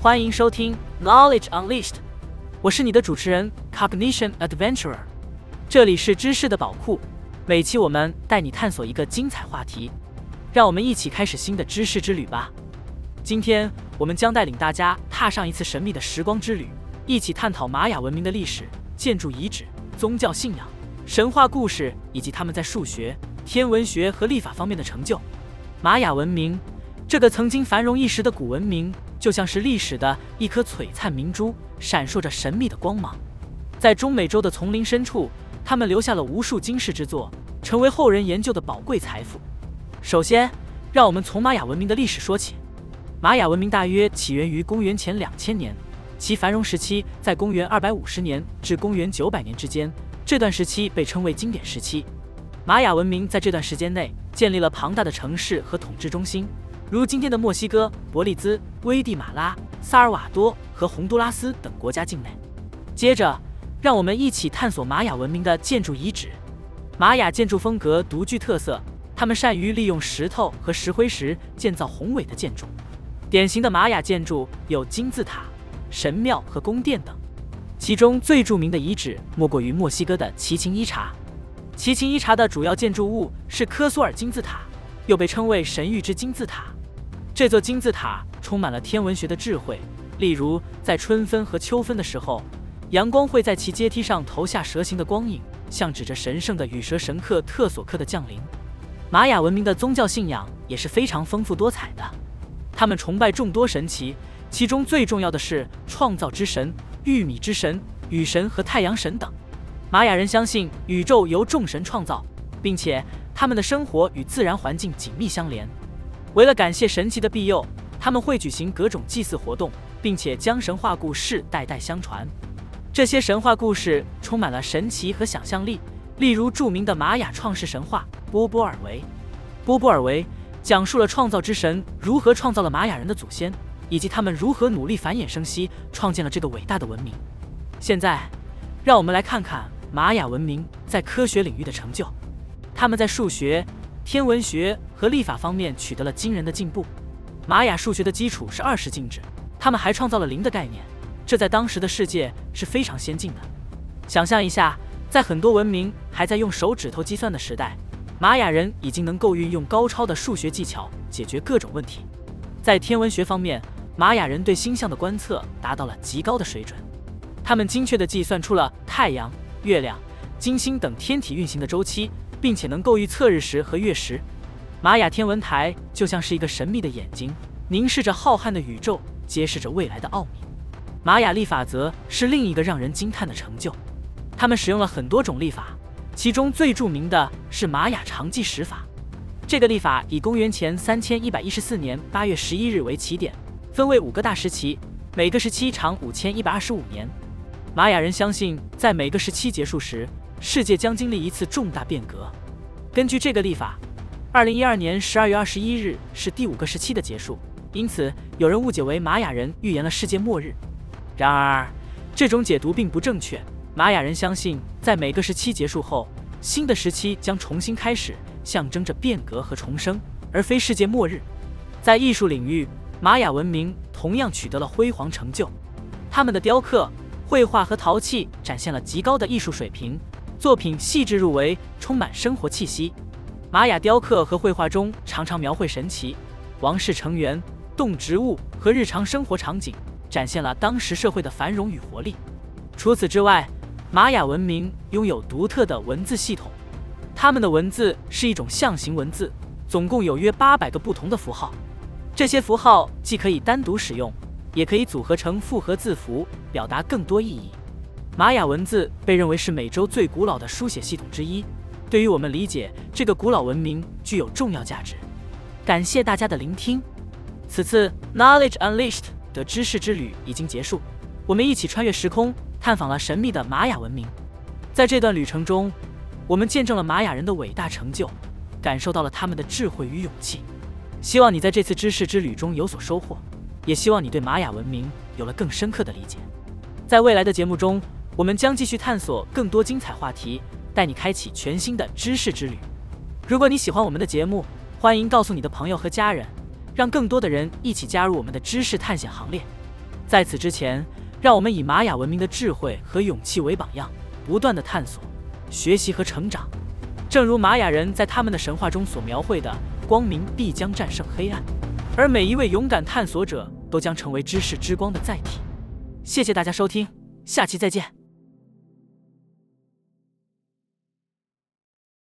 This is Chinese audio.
欢迎收听 Knowledge Unleashed，我是你的主持人 Cognition Adventurer，这里是知识的宝库，每期我们带你探索一个精彩话题，让我们一起开始新的知识之旅吧。今天我们将带领大家踏上一次神秘的时光之旅，一起探讨玛雅文明的历史、建筑遗址、宗教信仰、神话故事以及他们在数学、天文学和历法方面的成就。玛雅文明这个曾经繁荣一时的古文明。就像是历史的一颗璀璨明珠，闪烁着神秘的光芒。在中美洲的丛林深处，他们留下了无数惊世之作，成为后人研究的宝贵财富。首先，让我们从玛雅文明的历史说起。玛雅文明大约起源于公元前两千年，其繁荣时期在公元二百五十年至公元九百年之间，这段时期被称为经典时期。玛雅文明在这段时间内建立了庞大的城市和统治中心。如今天的墨西哥、伯利兹、危地马拉、萨尔瓦多和洪都拉斯等国家境内。接着，让我们一起探索玛雅文明的建筑遗址。玛雅建筑风格独具特色，他们善于利用石头和石灰石建造宏伟的建筑。典型的玛雅建筑有金字塔、神庙和宫殿等。其中最著名的遗址莫过于墨西哥的奇琴伊察。奇琴伊察的主要建筑物是科索尔金字塔，又被称为神域之金字塔。这座金字塔充满了天文学的智慧，例如在春分和秋分的时候，阳光会在其阶梯上投下蛇形的光影，像指着神圣的羽蛇神克特索克的降临。玛雅文明的宗教信仰也是非常丰富多彩的，他们崇拜众多神祇，其中最重要的是创造之神、玉米之神、雨神和太阳神等。玛雅人相信宇宙由众神创造，并且他们的生活与自然环境紧密相连。为了感谢神奇的庇佑，他们会举行各种祭祀活动，并且将神话故事代代相传。这些神话故事充满了神奇和想象力，例如著名的玛雅创世神话《波波尔维》。波波尔维讲述了创造之神如何创造了玛雅人的祖先，以及他们如何努力繁衍生息，创建了这个伟大的文明。现在，让我们来看看玛雅文明在科学领域的成就。他们在数学。天文学和历法方面取得了惊人的进步。玛雅数学的基础是二十进制，他们还创造了零的概念，这在当时的世界是非常先进的。想象一下，在很多文明还在用手指头计算的时代，玛雅人已经能够运用高超的数学技巧解决各种问题。在天文学方面，玛雅人对星象的观测达到了极高的水准，他们精确地计算出了太阳、月亮、金星等天体运行的周期。并且能够预测日食和月食，玛雅天文台就像是一个神秘的眼睛，凝视着浩瀚的宇宙，揭示着未来的奥秘。玛雅历法则是另一个让人惊叹的成就，他们使用了很多种历法，其中最著名的是玛雅长计时法。这个历法以公元前三千一百一十四年八月十一日为起点，分为五个大时期，每个时期长五千一百二十五年。玛雅人相信，在每个时期结束时，世界将经历一次重大变革。根据这个历法，二零一二年十二月二十一日是第五个时期的结束，因此有人误解为玛雅人预言了世界末日。然而，这种解读并不正确。玛雅人相信，在每个时期结束后，新的时期将重新开始，象征着变革和重生，而非世界末日。在艺术领域，玛雅文明同样取得了辉煌成就，他们的雕刻、绘画和陶器展现了极高的艺术水平。作品细致入微，充满生活气息。玛雅雕刻和绘画中常常描绘神奇、王室成员、动植物和日常生活场景，展现了当时社会的繁荣与活力。除此之外，玛雅文明拥有独特的文字系统，他们的文字是一种象形文字，总共有约八百个不同的符号。这些符号既可以单独使用，也可以组合成复合字符，表达更多意义。玛雅文字被认为是美洲最古老的书写系统之一，对于我们理解这个古老文明具有重要价值。感谢大家的聆听，此次 Knowledge Unleashed 的知识之旅已经结束，我们一起穿越时空，探访了神秘的玛雅文明。在这段旅程中，我们见证了玛雅人的伟大成就，感受到了他们的智慧与勇气。希望你在这次知识之旅中有所收获，也希望你对玛雅文明有了更深刻的理解。在未来的节目中，我们将继续探索更多精彩话题，带你开启全新的知识之旅。如果你喜欢我们的节目，欢迎告诉你的朋友和家人，让更多的人一起加入我们的知识探险行列。在此之前，让我们以玛雅文明的智慧和勇气为榜样，不断的探索、学习和成长。正如玛雅人在他们的神话中所描绘的，光明必将战胜黑暗，而每一位勇敢探索者都将成为知识之光的载体。谢谢大家收听，下期再见。